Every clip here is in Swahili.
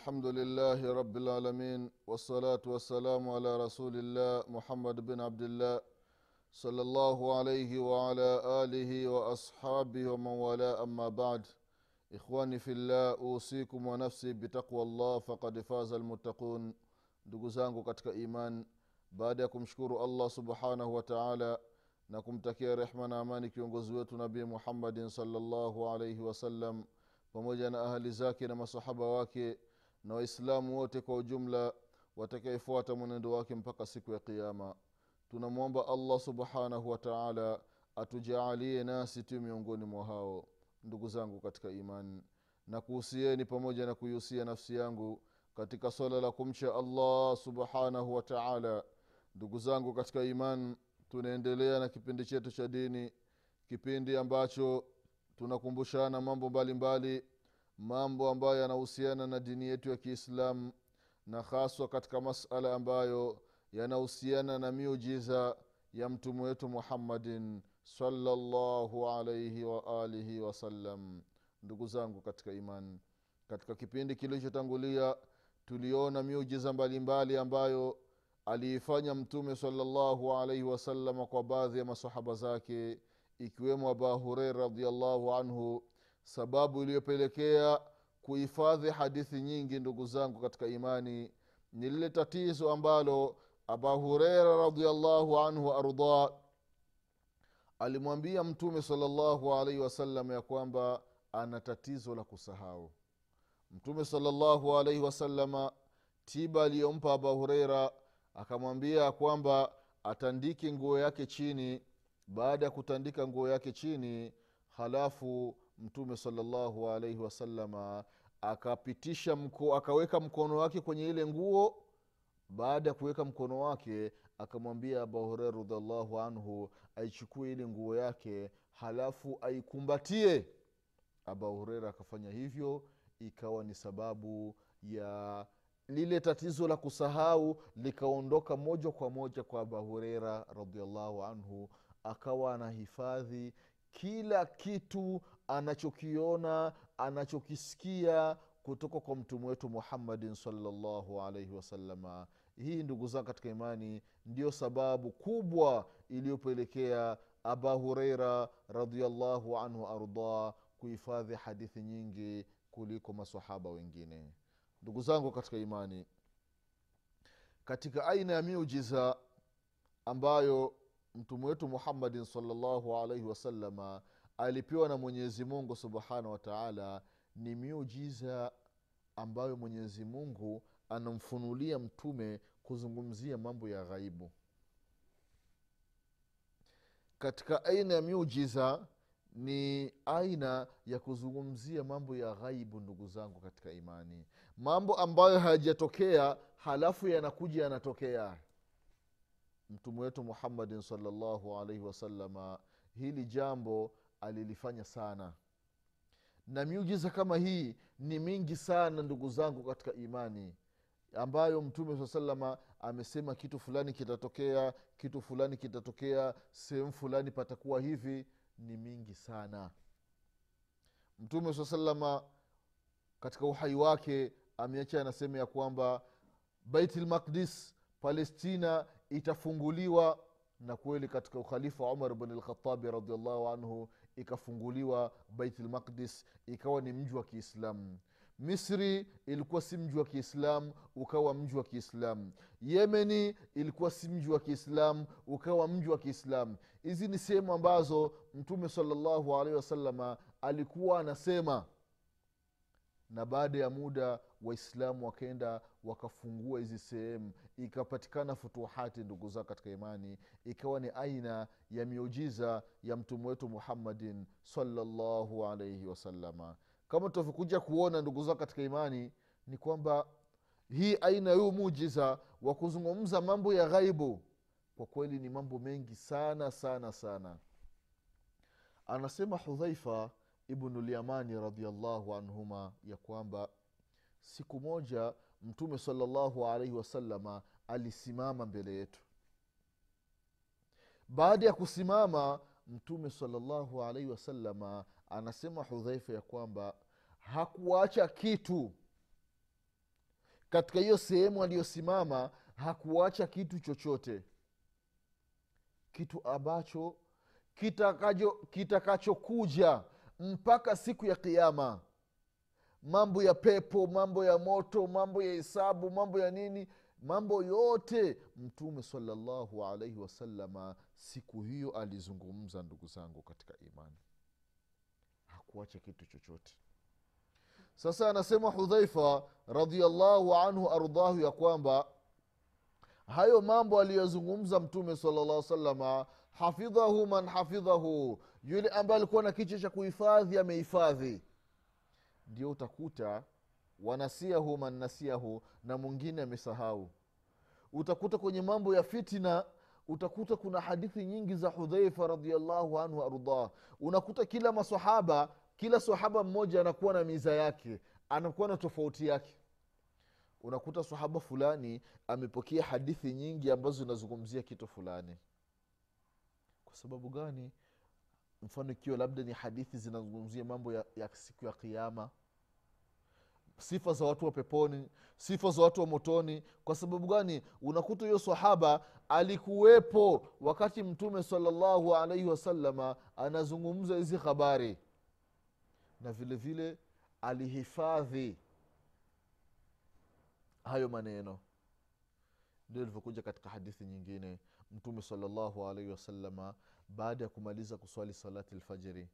الحمد لله رب العالمين والصلاة والسلام على رسول الله محمد بن عبد الله صلى الله عليه وعلى آله وأصحابه ومن والاه أما بعد إخواني في الله أوصيكم ونفسي بتقوى الله فقد فاز المتقون ndugu zangu katika iman baada ya kumshukuru allah subhanahu wa taala na kumtakia rehma na amani kiongozi wetu nabii muhammadin salllahu alaihi wasallam pamoja na ahali zake na masahaba wake na waislamu wote kwa ujumla watakaefuata mwenendo wake mpaka siku ya qiama tunamwomba allah subhanahu wataala atujaalie nasi tu miongoni mwa hao ndugu zangu katika imani na kuhusieni pamoja na kuihusia nafsi yangu katika swala la kumcha allah subhanahu wataala ndugu zangu katika iman tunaendelea na kipindi chetu cha dini kipindi ambacho tunakumbushana mambo mbalimbali mbali, mambo ambayo yanahusiana na dini yetu ya kiislamu na haswa katika masala ambayo yanahusiana na miujiza ya mtume wetu muhammadin salllahu alaihi waalihi wasallam ndugu zangu katika imani katika kipindi kilichotangulia tuliona miujiza mbalimbali ambayo aliifanya mtume salllahu alaihi wasalama kwa baadhi ya masahaba zake ikiwemo aba hureira radiallahu anhu sababu iliyopelekea kuhifadhi hadithi nyingi ndugu zangu katika imani ni lile tatizo ambalo aba hureira radiallahu anhu arda alimwambia mtume salllahu alaihi wasallam ya kwamba ana tatizo la kusahau. Mtume salllahu alaihi wasalama tiba aliyompa aba hureira akamwambia kwamba atandike nguo yake chini. Baada ya kutandika nguo yake chini halafu mtume salllahu alaihi wasalama akapitisha mko, akaweka mkono wake kwenye ile nguo. Baada ya kuweka mkono wake akamwambia abu hureira radiallahu anhu aichukue ile nguo yake halafu aikumbatie. Abu hureira akafanya hivyo ikawa ni sababu ya lile tatizo la kusahau likaondoka moja kwa moja kwa abu hureira radiallahu anhu akawa anahifadhi kila kitu anachokiona anachokisikia kutoka kwa mtume wetu muhammadin salllahu alaihi wasalama hii ndugu zangu katika imani ndiyo sababu kubwa iliyopelekea aba hureira radiallahu anhu ardah kuhifadhi hadithi nyingi kuliko masahaba wengine. Ndugu zangu katika imani katika aina ya miujiza ambayo mtume wetu muhammadin salllahu alaihi wasalama alipewa na mwenyezi mungu subhanahu wataala ni miujiza ambayo mwenyezi mungu anamfunulia mtume kuzungumzia mambo ya ghaibu. Katika aina ya miujiza ni aina ya kuzungumzia mambo ya ghaibu ndugu zangu katika imani. Mambo ambayo hayajatokea halafu yanakuja yanatokea mtume wetu muhammadin salllahu alaihi wasalama hili jambo alilifanya sana. Na miujiza kama hii ni mingi sana ndugu zangu katika imani ambayo mtume saa salama amesema kitu fulani kitatokea kitu fulani kitatokea sehemu fulani patakuwa hivi ni mingi sana. Mtume saa salama katika uhai wake ameacha anasema ya kwamba baitlmaqdis palestina itafunguliwa na kweli katika ukhalifa wa umar bn lkhatabi radiallahu anhu ikafunguliwa baitlmaqdis ikawa ni mji wa kiislamu. Misri ilikuwa si mji wa kiislamu ukawa mji wa kiislamu. Yemeni ilikuwa si mji wa kiislamu ukawa mji wa kiislamu. Hizi ni sehemu ambazo mtume salllahu alaihi wasalama alikuwa anasema na baada ya muda waislamu wakaenda wakafungua hizi sehemu. Ikapatikana futuhati ndugu zao katika imani. Ikawa ni aina ya miujiza ya mtume wetu muhammadin salllahu alaihi wasalama kama tutavyokuja kuona ndugu zao katika imani ni kwamba hii aina ya mujiza wa kuzungumza mambo ya ghaibu kwa kweli ni mambo mengi sana sana sana. Anasema hudhaifa ibnulyamani radiallahu anhuma ya kwamba siku moja mtume salallahu alaihi wasalama alisimama mbele yetu. Baada ya kusimama mtume salallahu alaihi wasalama anasema hudhaifa ya kwamba hakuacha kitu. Katika hiyo sehemu aliyosimama hakuacha kitu chochote. Kitu ambacho kitakachokuja kitakachokuja mpaka siku ya kiama mambo ya pepo mambo ya moto mambo ya hesabu mambo ya nini mambo yote mtume salallahu alaihi wasalama siku hiyo alizungumza ndugu zangu katika imani. Hakuacha kitu chochote. Sasa anasema hudhaifa radiallahu anhu ardhahu ya kwamba hayo mambo aliyozungumza mtume salllah salama hafidhahu man hafidhahu yule ambaye alikuwa na kichwa cha kuhifadhi amehifadhi ndio utakuta wanasiahu man nasiahu na mwingine amesahau. Utakuta kwenye mambo ya fitina utakuta kuna hadithi nyingi za hudhaifa radiallahu anhu ardah unakuta kila masahaba kila sahaba mmoja anakuwa na miza yake anakuwa na tofauti yake. Unakuta sahaba fulani amepokea hadithi nyingi ambazo zinazungumzia kitu fulani. Kwa sababu gani? Mfano ikiwa labda ni hadithi zinazungumzia mambo ya, ya siku ya kiama sifa za watu wa peponi sifa za watu wa motoni. Kwa sababu gani? Unakuta huyo sahaba alikuwepo wakati mtume salallahu alaihi wasalama anazungumza hizi habari. Na vile vile alihifadhi hayo maneno. Ndio ilivyokuja katika hadithi nyingine. Mtume salallahu alaihi wasalama baada ya kumaliza kuswali salati lfajiri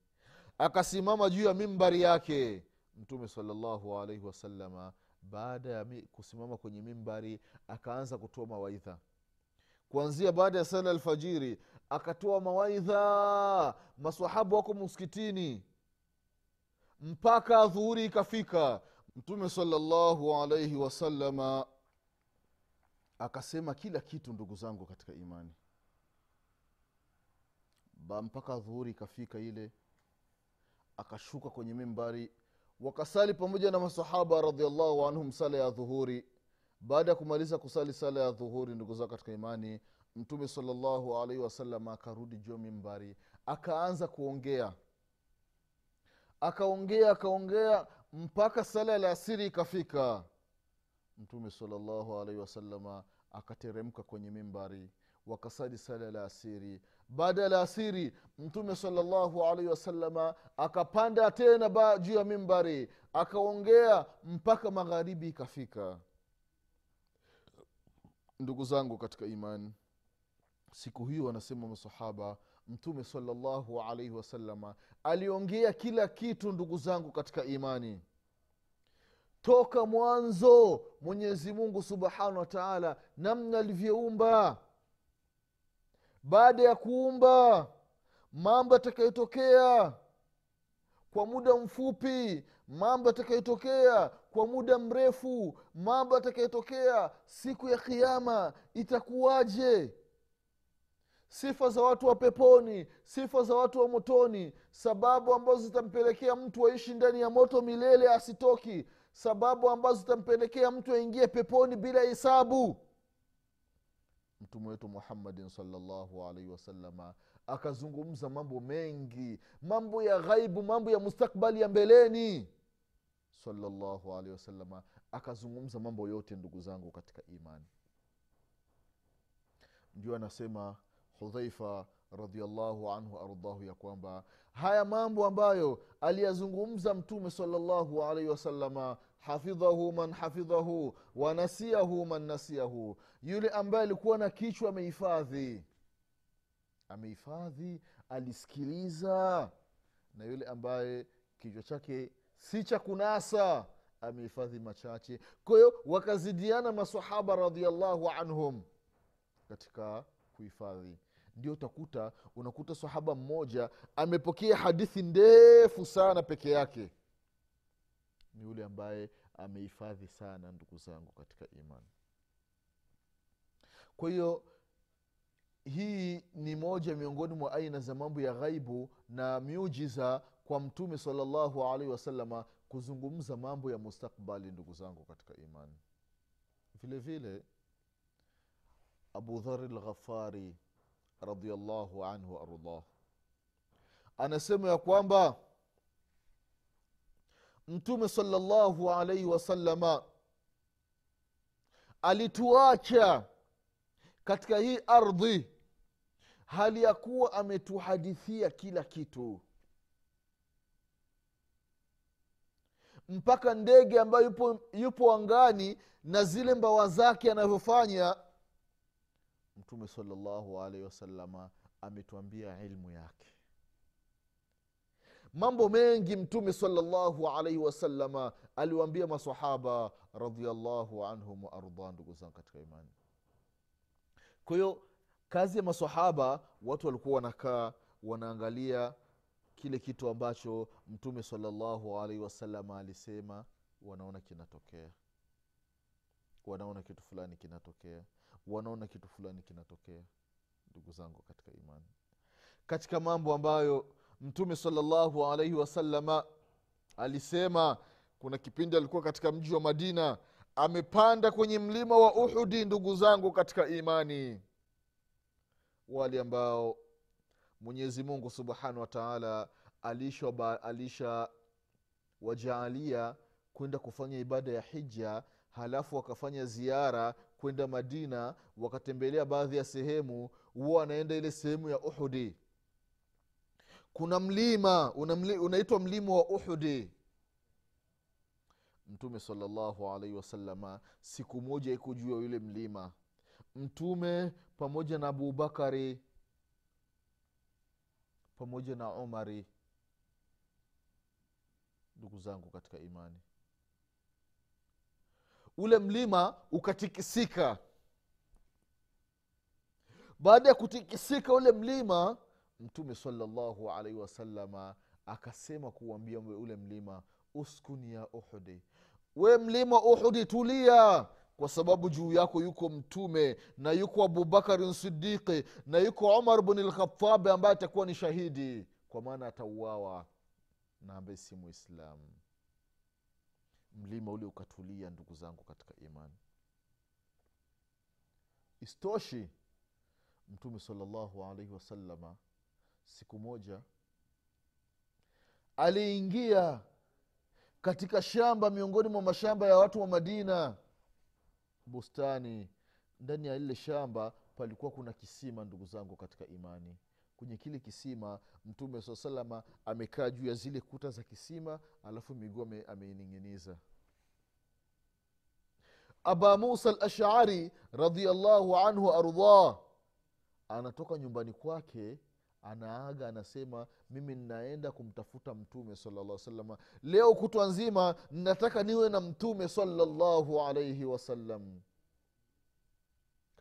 akasimama juu ya mimbari yake mtume salllahu alaihi wasalama baada ya kusimama kwenye mimbari akaanza kutoa mawaidha. Kuanzia baada ya sala alfajiri akatoa mawaidha. Masahabu wako msikitini. Mpaka dhuhuri ikafika. Mtume salllahu alaihi wasalama akasema kila kitu ndugu zangu katika imani. Ba mpaka dhuhuri ikafika ile akashuka kwenye mimbari wakasali pamoja na masahaba radiallahu anhum sala ya dhuhuri. Baada ya kumaliza kusali sala ya dhuhuri ndugu zao katika imani mtume salallahu alaihi wasallam akarudi juu mimbari akaanza kuongea. Akaongea akaongea mpaka sala ya asiri ikafika. Mtume salallahu alaihi wasalama akateremka kwenye mimbari wakasali sala la asiri baada ya laasiri mtume salllahu alaihi wasalama akapanda tena juu ya mimbari akaongea mpaka magharibi ikafika. Ndugu zangu katika imani siku hiyo wanasema masahaba mtume salllahu alaihi wasalama aliongea kila kitu ndugu zangu katika imani. Toka mwanzo mwenyezi mungu subhanahu wa taala namna alivyoumba baada ya kuumba mambo yatakayotokea kwa muda mfupi mambo yatakayotokea kwa muda mrefu mambo yatakayotokea siku ya kiama itakuwaje? Sifa za watu wa peponi sifa za watu wa motoni sababu ambazo zitampelekea mtu aishi ndani ya moto milele asitoki sababu ambazo zitampelekea mtu aingie peponi bila hisabu mtume wetu muhammadin salllahu alaihi wasalama akazungumza mambo mengi mambo ya ghaibu mambo ya mustakbali ya mbeleni. Salllahu alaihi wasalama akazungumza mambo yote ndugu zangu katika imani. Ndio anasema hudhaifa radiallahu anhu ardahu ya kwamba haya mambo ambayo aliyazungumza mtume salllahu alaihi wasalama hafidhahu man hafidhahu wanasiahu man nasiahu yule ambaye alikuwa na kichwa amehifadhi. Amehifadhi alisikiliza. Na yule ambaye kichwa chake si cha kunasa amehifadhi machache. Kwa hiyo wakazidiana masahaba radiallahu anhum katika kuhifadhi. Ndio utakuta unakuta sahaba mmoja amepokea hadithi ndefu sana peke yake ni yule ambaye amehifadhi sana ndugu zangu katika imani. Kwa hiyo hii ni moja miongoni mwa aina za mambo ya ghaibu na miujiza kwa mtume salallahu alaihi wasalama kuzungumza mambo ya mustakbali ndugu zangu katika imani. Vile vile abu dhari lghafari radiallahu anhu waardah anasema ya kwamba mtume salllahu alaihi wasalama alituacha katika hii ardhi hali ya kuwa ametuhadithia kila kitu. Mpaka ndege ambayo yupo, yupo angani na zile mbawa zake anavyofanya mtume salllahu alaihi wasalama ametuambia ilmu yake mambo mengi mtume salllahu alaihi wasalama aliwaambia masahaba radiallahu anhum waardah ndugu zangu katika imani. Kwa hiyo kazi ya masahaba watu walikuwa wanakaa wanaangalia kile kitu ambacho mtume salallahu alaihi wasalama alisema wanaona kinatokea. Wanaona kitu fulani kinatokea. Wanaona kitu fulani kinatokea ndugu zangu katika imani. Katika mambo ambayo mtume salllahu alaihi wasalama alisema kuna kipindi alikuwa katika mji wa madina amepanda kwenye mlima wa uhudi ndugu zangu katika imani. Wale ambao mwenyezi mungu subhanahu wataala alisha, alisha wajaalia kwenda kufanya ibada ya hija halafu wakafanya ziara kwenda madina wakatembelea baadhi ya sehemu huwa anaenda ile sehemu ya uhudi kuna mlima unaitwa mlima wa uhudi mtume salallahu alaihi wasalama siku moja iko juu ya yule mlima. Mtume pamoja na abubakari pamoja na umari ndugu zangu katika imani. Ule mlima ukatikisika. Baada ya kutikisika ule mlima mtume salallahu alaihi wasalama akasema kuuambia ule mlima uskuni ya uhudi. We mlima uhudi tulia kwa sababu juu yako yuko mtume na yuko abubakarin sidiqi na yuko umar bni lkhatabi ambaye atakuwa ni shahidi. Kwa maana atauawa na ambaye si muislam. Mlima ule ukatulia ndugu zangu katika imani. Istoshi mtume salllahu alaihi wasalama siku moja aliingia katika shamba miongoni mwa mashamba ya watu wa madina bustani. Ndani ya lile shamba palikuwa kuna kisima ndugu zangu katika imani. Kwenye kile kisima mtume saa salama amekaa juu ya zile kuta za kisima alafu miguu ameining'iniza. Aba musa alashari radiallahu anhu ardah anatoka nyumbani kwake anaaga anasema mimi ninaenda kumtafuta mtume salllah salama leo kutwa nzima nataka niwe na mtume salallahu alaihi wasallam.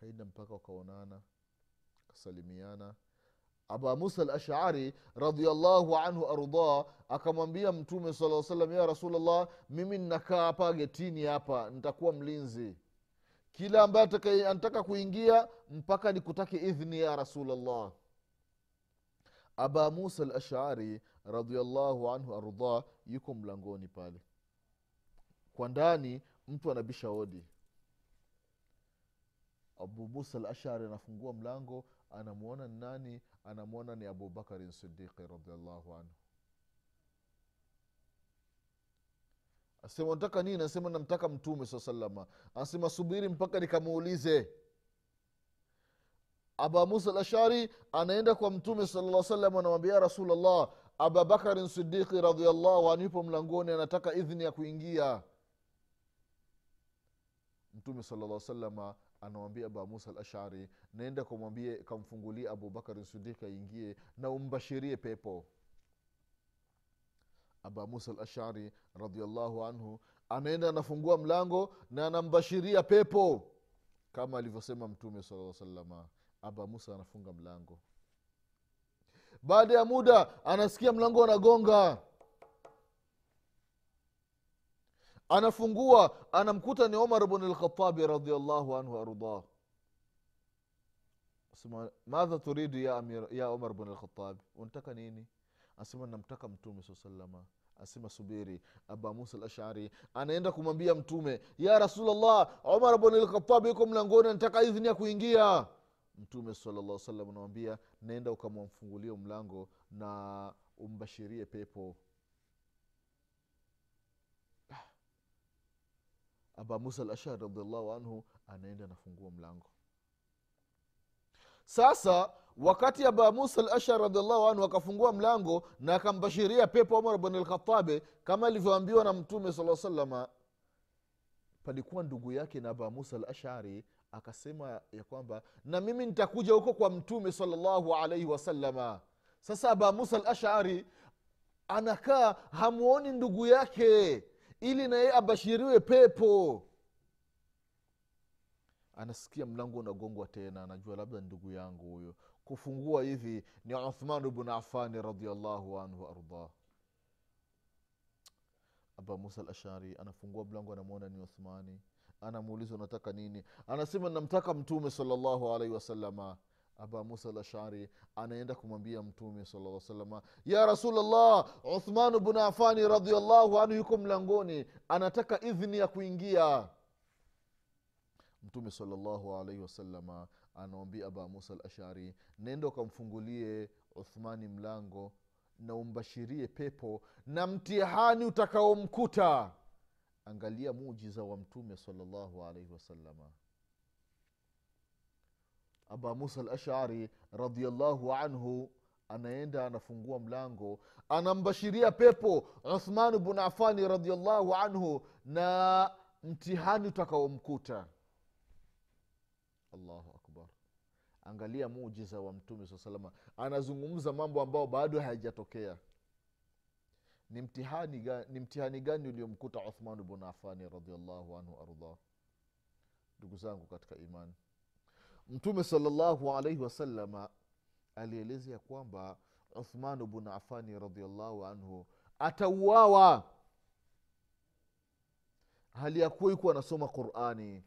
Kaenda mpaka wakaonana kasalimiana aba musa lashari radiallahu anhu ardah akamwambia mtume saa salam ya rasulllah mimi nnakaa hapa getini hapa nitakuwa mlinzi. Kila ambaye anataka kuingia mpaka nikutake idhni ya rasulllah aba musa alashari radiallahu anhu ardah yuko mlangoni pale. Kwa ndani mtu anabisha hodi. Abu musa alashari anafungua mlango anamwona ni nani? Anamwona ni abubakarin sidiqi radiallahu anhu. Asema nataka nini? Anasema namtaka mtume saa salama anasema subiri mpaka nikamuulize aba musa lashari anaenda kwa mtume sala salam anamwambia rasulllah ababakarin sidiqi radiallahu anhu yupo mlangoni anataka idhni ya kuingia. Mtume sala salama anamwambia aba musa lashari naenda kumwambie kamfungulie abubakarin sidiqi aingie na umbashirie pepo. Aba musa lashari radiallahu anhu anaenda anafungua mlango na anambashiria pepo kama alivyosema mtume saa salama aba musa anafunga mlango. Baada ya muda anasikia mlango anagonga anafungua anamkuta ni omar bn lkhatabi radiallahu anhu ardah sema madha turidu ya, amir, ya omar bn lkhatabi unataka nini? Asema namtaka mtume saa salama asema subiri aba musa lashari anaenda kumwambia mtume ya rasulllah omar bn lkhatabi yuko mlangoni anataka idhini ya kuingia mtume salllah salam anamwambia nenda ukamwamfungulie mlango na umbashirie pepo. Aba musa lashari radiallahu anhu anaenda anafungua mlango. Sasa wakati aba musa lashari radiallahu anhu akafungua mlango na akambashiria pepo umar bn lkhatabi kama alivyoambiwa na mtume saa salama palikuwa ndugu yake na aba musa lashari akasema ya kwamba na mimi nitakuja huko kwa mtume salllahu alaihi wasalama sasa aba musa lashari anakaa hamuoni ndugu yake ili naye abashiriwe pepo. Anasikia mlango unagongwa tena anajua labda ndugu yangu huyo. Kufungua hivi ni uthman bnu afani radiallahu anhu waardah aba musa alashari anafungua mlango anamwona ni uthmani anamuuliza unataka nini? Anasema namtaka mtume salllahu alaihi wasalama aba musa lashari anaenda kumwambia mtume salaa salama ya rasulllah uthmanu bnu afani radiallahu anhu yuko mlangoni anataka idhni ya kuingia. Mtume salllahu alaihi wasalama anawambia aba musa lashari nenda ukamfungulie uthmani mlango na umbashirie pepo na mtihani utakaomkuta angalia mujiza wa mtume salllahu alaihi wasalama aba musa alashari radiallahu anhu anaenda anafungua mlango anambashiria pepo uthman bnu afani radiallahu anhu na mtihani utakaomkuta. Allahu akbar. Angalia mujiza wa mtume saa salama anazungumza mambo ambayo bado hayajatokea ni mtihani gani, ni mtihani gani uliomkuta uthman bnu afani radiallahu anhu ardah ndugu zangu katika imani. Mtume salllahu alaihi wasalama alielezea kwamba uthman bnu afani radiallahu anhu atauawa. Hali ya kuwa ikuwa anasoma qurani.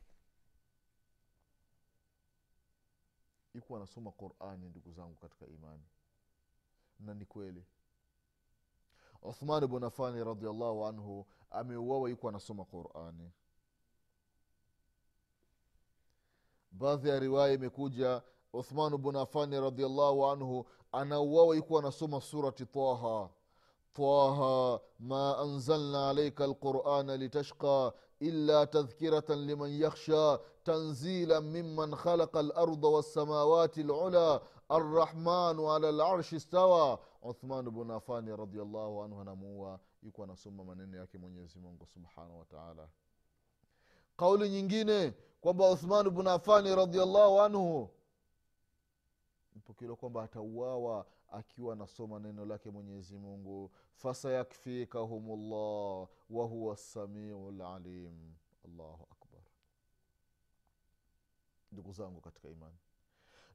Ikuwa anasoma qurani ndugu zangu katika imani. Na ni kweli uthman bnu afani radiallahu anhu ameuawa yuko anasoma qurani. Baadhi ya riwaya imekuja uthman bnu afani radiallahu anhu anauawa yuko anasoma surati taha. Taha ma anzalna alaika alqurana litashqa illa tadhkiratan liman yakhsha tanzila miman khalaqa larda wassamawati lula arrahmanu ala larshi stawa uthman bnu afani radiallahu anhu anamuua. Yuko anasoma maneno yake mwenyezi mungu subhanahu wataala kauli nyingine kwamba uthman bnu afani radiallahu anhu mpokelewa kwamba atauawa akiwa anasoma neno lake mwenyezi mungu. Fasayakfikahum llah wahuwa samiu lalim allahu akbar. Ndugu zangu katika imani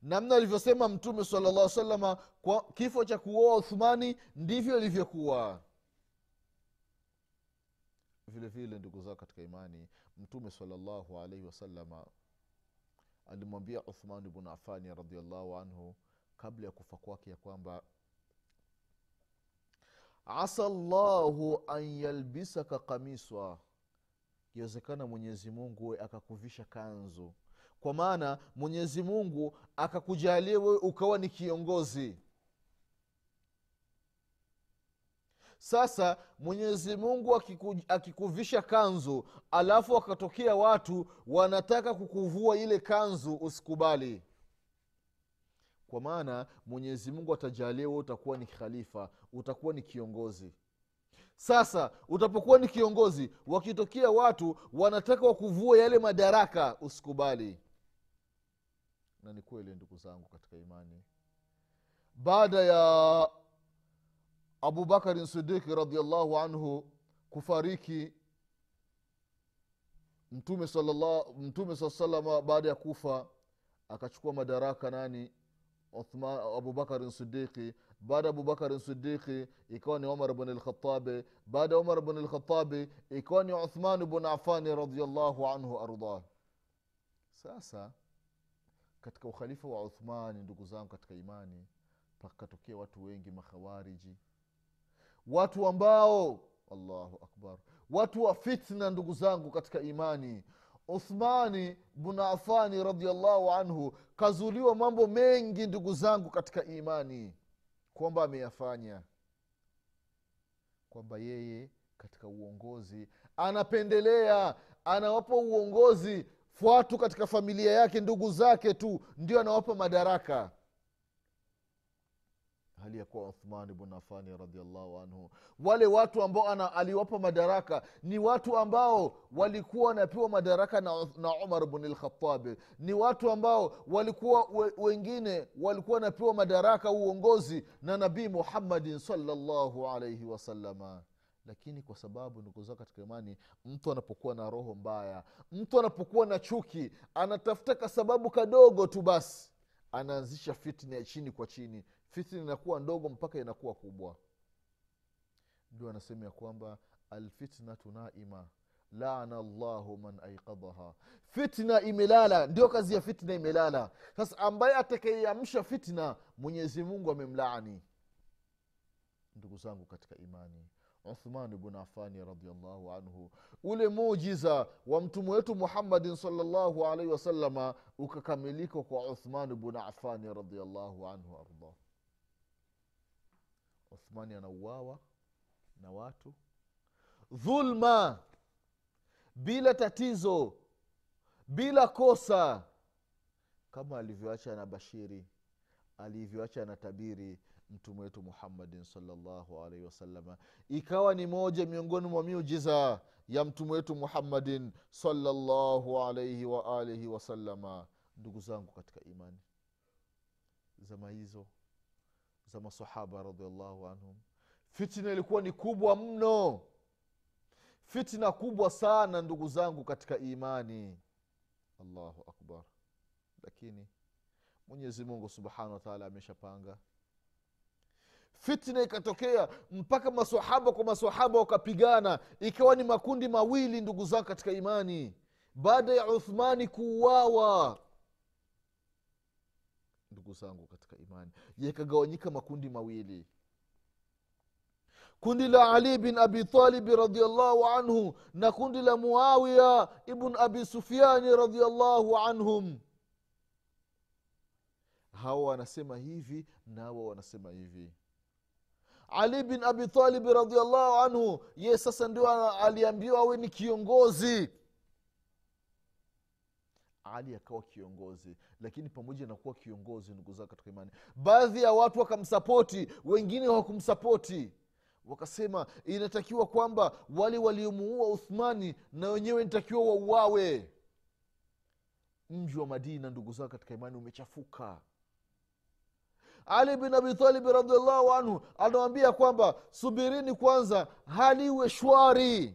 namna alivyosema mtume salallah salama kwa kifo cha kuoa uthmani ndivyo ilivyokuwa. Vile vile ndugu zao katika imani mtume salllahu alaihi wasalama alimwambia uthmani bnu afani radiallahu anhu kabla ya kufa kwake ya kwamba asa llahu an yalbisaka kamiswa iwezekana mwenyezi mungu akakuvisha kanzu kwa maana mwenyezi mungu akakujalia wewe ukawa ni kiongozi. Sasa mwenyezi mungu akiku, akikuvisha kanzu alafu akatokea watu wanataka kukuvua ile kanzu usikubali. Kwa maana mwenyezi mungu atajalia wewe utakuwa ni khalifa utakuwa ni kiongozi. Sasa utapokuwa ni kiongozi wakitokea watu wanataka wakuvua yale madaraka usikubali na ni kweli ndugu zangu katika imani. Baada ya abubakarin sidiki radiallahu anhu kufariki mtume mtume saa salama baada ya kufa akachukua madaraka nani? Abubakarin sidiki baada ya abubakarin sidiki ikawa ni omar bn lkhatabi baada ya omar bn lkhatabi ikawa ni uthman bn afani radiallahu anhu ardah sasa katika ukhalifa wa uthmani ndugu zangu katika imani pakatokea watu wengi makhawariji. Watu ambao allahu akbar watu wa fitna ndugu zangu katika imani. Uthmani bnu afani radiallahu anhu kazuliwa mambo mengi ndugu zangu katika imani kwamba ameyafanya. Kwamba yeye katika uongozi anapendelea anawapa uongozi watu katika familia yake ndugu zake tu ndio anawapa madaraka. Hali ya kuwa uthman bnu afani radiallahu anhu. Wale watu ambao ana, aliwapa madaraka ni watu ambao walikuwa wanapewa madaraka na, na umar bn lkhatabi ni watu ambao walikuwa we, wengine walikuwa wanapewa madaraka uongozi na nabii muhammadin salllahu alaihi wasalama lakini kwa sababu ndugu katika imani mtu anapokuwa na roho mbaya mtu anapokuwa na chuki anatafuta kasababu kadogo tu basi. Anaanzisha fitna ya chini kwa chini. Fitna inakuwa ndogo mpaka inakuwa kubwa. Ndio anasema ya kwamba alfitnatu naima lana llahu man aikadhaha fitna imelala ndio kazi ya fitna imelala. Sasa ambaye atakaeamsha fitna mwenyezi mungu amemlaani. Ndugu zangu katika imani uthman bnu afani radiallahu anhu. Ule mujiza wa mtume wetu muhammadin salllahu alaihi wasalama ukakamilika kwa uthman bnu afani radiallahu anhu ardah uthmani anauawa na watu. Dhulma bila tatizo bila kosa kama alivyoacha na bashiri alivyoacha na tabiri mtume wetu muhammadin salllahu alaihi wasalama ikawa ni moja miongoni mwa miujiza ya mtume wetu muhammadin salllahu alaihi waalihi wasalama ndugu zangu katika imani zama hizo za masahaba radiallahu anhum fitina ilikuwa ni kubwa mno. Fitna kubwa sana ndugu zangu katika imani. Allahu akbar. Lakini mwenyezi mungu subhanahu wataala ameshapanga. Fitna ikatokea mpaka masahaba kwa masahaba wakapigana. Ikawa ni makundi mawili ndugu zangu katika imani. Baada ya uthmani kuuawa ndugu zangu katika imani yakagawanyika makundi mawili. Kundi la ali bin abi talibi radiallahu anhu na kundi la muawiya ibn abi sufiani radiallahu anhum hawa wanasema hivi na hawa wanasema hivi. Ali bin abitalibi radiallahu anhu ye sasa ndio aliambiwa awe ni kiongozi. Ali akawa kiongozi lakini pamoja na kuwa kiongozi ndugu zao katika imani baadhi ya watu wakamsapoti wengine hawakumsapoti. Wakasema inatakiwa kwamba wale waliomuua uthmani na wenyewe nitakiwa wauawe. Mji wa madina ndugu zao katika imani umechafuka ali bin abitalibi radiallahu anhu anawambia kwamba subirini kwanza hali iwe shwari.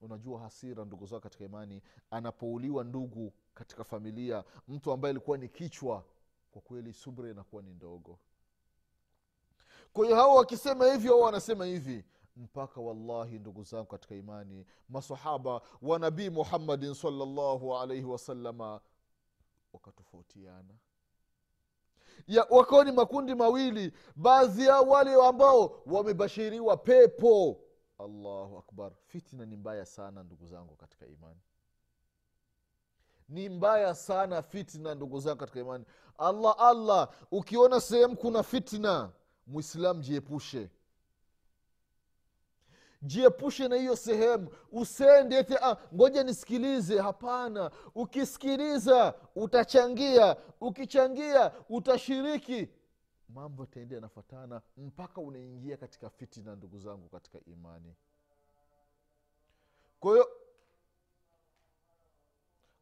Unajua hasira ndugu zao katika imani anapouliwa ndugu katika familia mtu ambaye alikuwa ni kichwa kwa kweli subra inakuwa ni ndogo. Kwa hiyo hao wakisema hivi au wanasema hivi mpaka wallahi ndugu zangu katika imani masahaba wa nabii muhammadin salllahu alaihi wasalama wakatofautiana ya ni makundi mawili baadhi yao wale ambao wamebashiriwa pepo. Allahu akbar. Fitna ni mbaya sana ndugu zangu katika imani. Ni mbaya sana fitna ndugu zangu katika imani. Allah allah ukiona sehemu kuna fitna mwislam jiepushe jiepushe na hiyo sehemu. Usende ete ah, ngoja nisikilize. Hapana. Ukisikiliza utachangia. Ukichangia utashiriki. Mambo yataenda yanafatana mpaka unaingia katika fitina ndugu zangu katika imani. Kwa hiyo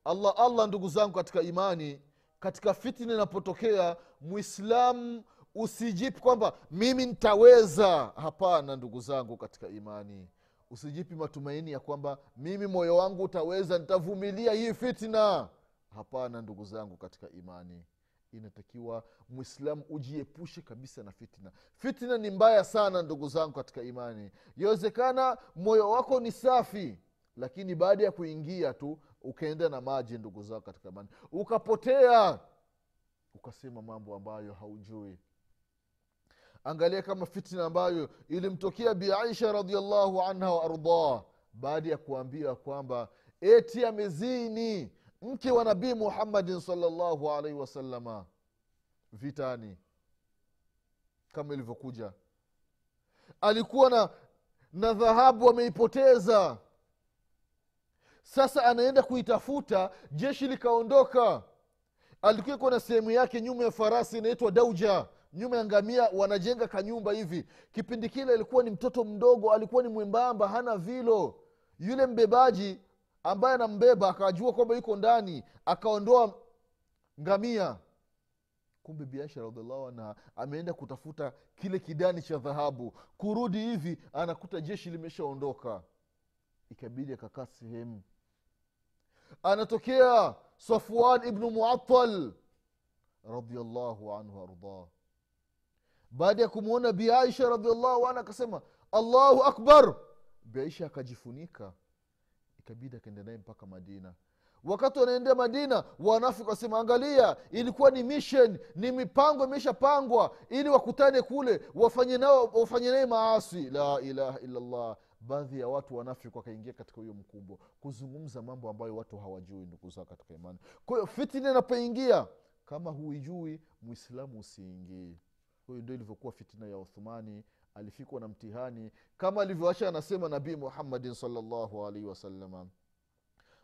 allah allah ndugu zangu katika imani katika fitna inapotokea mwislamu usijipi kwamba mimi nitaweza. Hapana ndugu zangu katika imani. Usijipi matumaini ya kwamba mimi moyo wangu utaweza nitavumilia hii fitna. Hapana ndugu zangu katika imani. Inatakiwa mwislamu ujiepushe kabisa na fitna. Fitna ni mbaya sana ndugu zangu katika imani. Yawezekana moyo wako ni safi lakini baada ya kuingia tu ukaenda na maji ndugu zako katika imani. Ukapotea ukasema mambo ambayo haujui angalia kama fitna ambayo ilimtokea bi aisha radiallahu anha waardah baada ya kuambiwa kwamba eti amezini mke wa nabii muhammadin salllahu alaihi wasalama vitani. Kama ilivyokuja. Alikuwa na na dhahabu ameipoteza. Sasa anaenda kuitafuta jeshi likaondoka. Alikuwa na sehemu yake nyuma ya farasi inaitwa dauja nyuma ya ngamia wanajenga kanyumba hivi. Kipindi kile alikuwa ni mtoto mdogo alikuwa ni mwembamba hana vilo. Yule mbebaji ambaye anambeba akajua kwamba yuko ndani akaondoa ngamia. Kumbe biasha radiallahu anha ameenda kutafuta kile kidani cha dhahabu. Kurudi hivi anakuta jeshi limeshaondoka. Ikabidi akakaa sehemu. Anatokea safuan ibnu muatal radiallahu anhu ardah baada ya kumwona biaisha radiallahu anha akasema allahu akbar. Biaisha akajifunika ikabidi akaenda naye mpaka madina. Wakati wanaendea madina wanafiki wasema angalia ilikuwa ni mission ni mipango imeshapangwa ili wakutane kule wafanye nao wafanye naye maasi. La ilaha illallah. Baadhi ya watu wanafiki wakaingia katika huyo mkubwa kuzungumza mambo ambayo watu hawajui ndugu zao katika imani. Kwa hiyo fitina inapoingia kama huijui mwislamu usiingii huyu ndio ilivyokuwa fitina ya uthumani alifikwa na mtihani kama alivyoacha anasema nabii muhammadin salllahu alaihi wasalama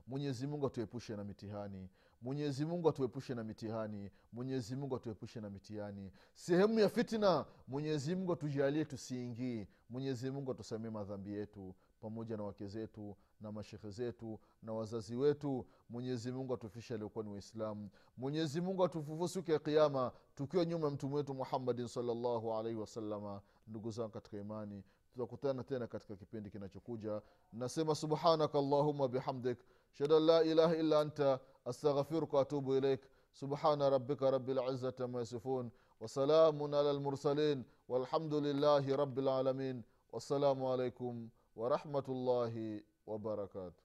mwenyezi mungu atuepushe na mitihani mwenyezi mungu atuepushe na mitihani mwenyezi mungu atuepushe na mitihani. Sehemu ya fitina mwenyezi mungu atujalie tusiingii mwenyezi mungu atusamie madhambi yetu pamoja na wake zetu na mashekhe zetu na wazazi wetu mwenyezi mungu atufishe aliokuwa ni waislamu mwenyezi mungu atufufu siku ya kiama tukiwa nyuma ya mtume wetu muhammadin salllahu alaihi wasalama ndugu zangu katika imani tutakutana tena katika kipindi kinachokuja nasema subhanaka allahuma bihamdik shhadu an la ilaha illa anta astaghfiruka waatubu ilaik subhana rabika rabi lizati ama yasifun wasalamun ala lmursalin walhamdu lillahi rabi lalamin wassalamu alaikum ورحمه الله وبركاته.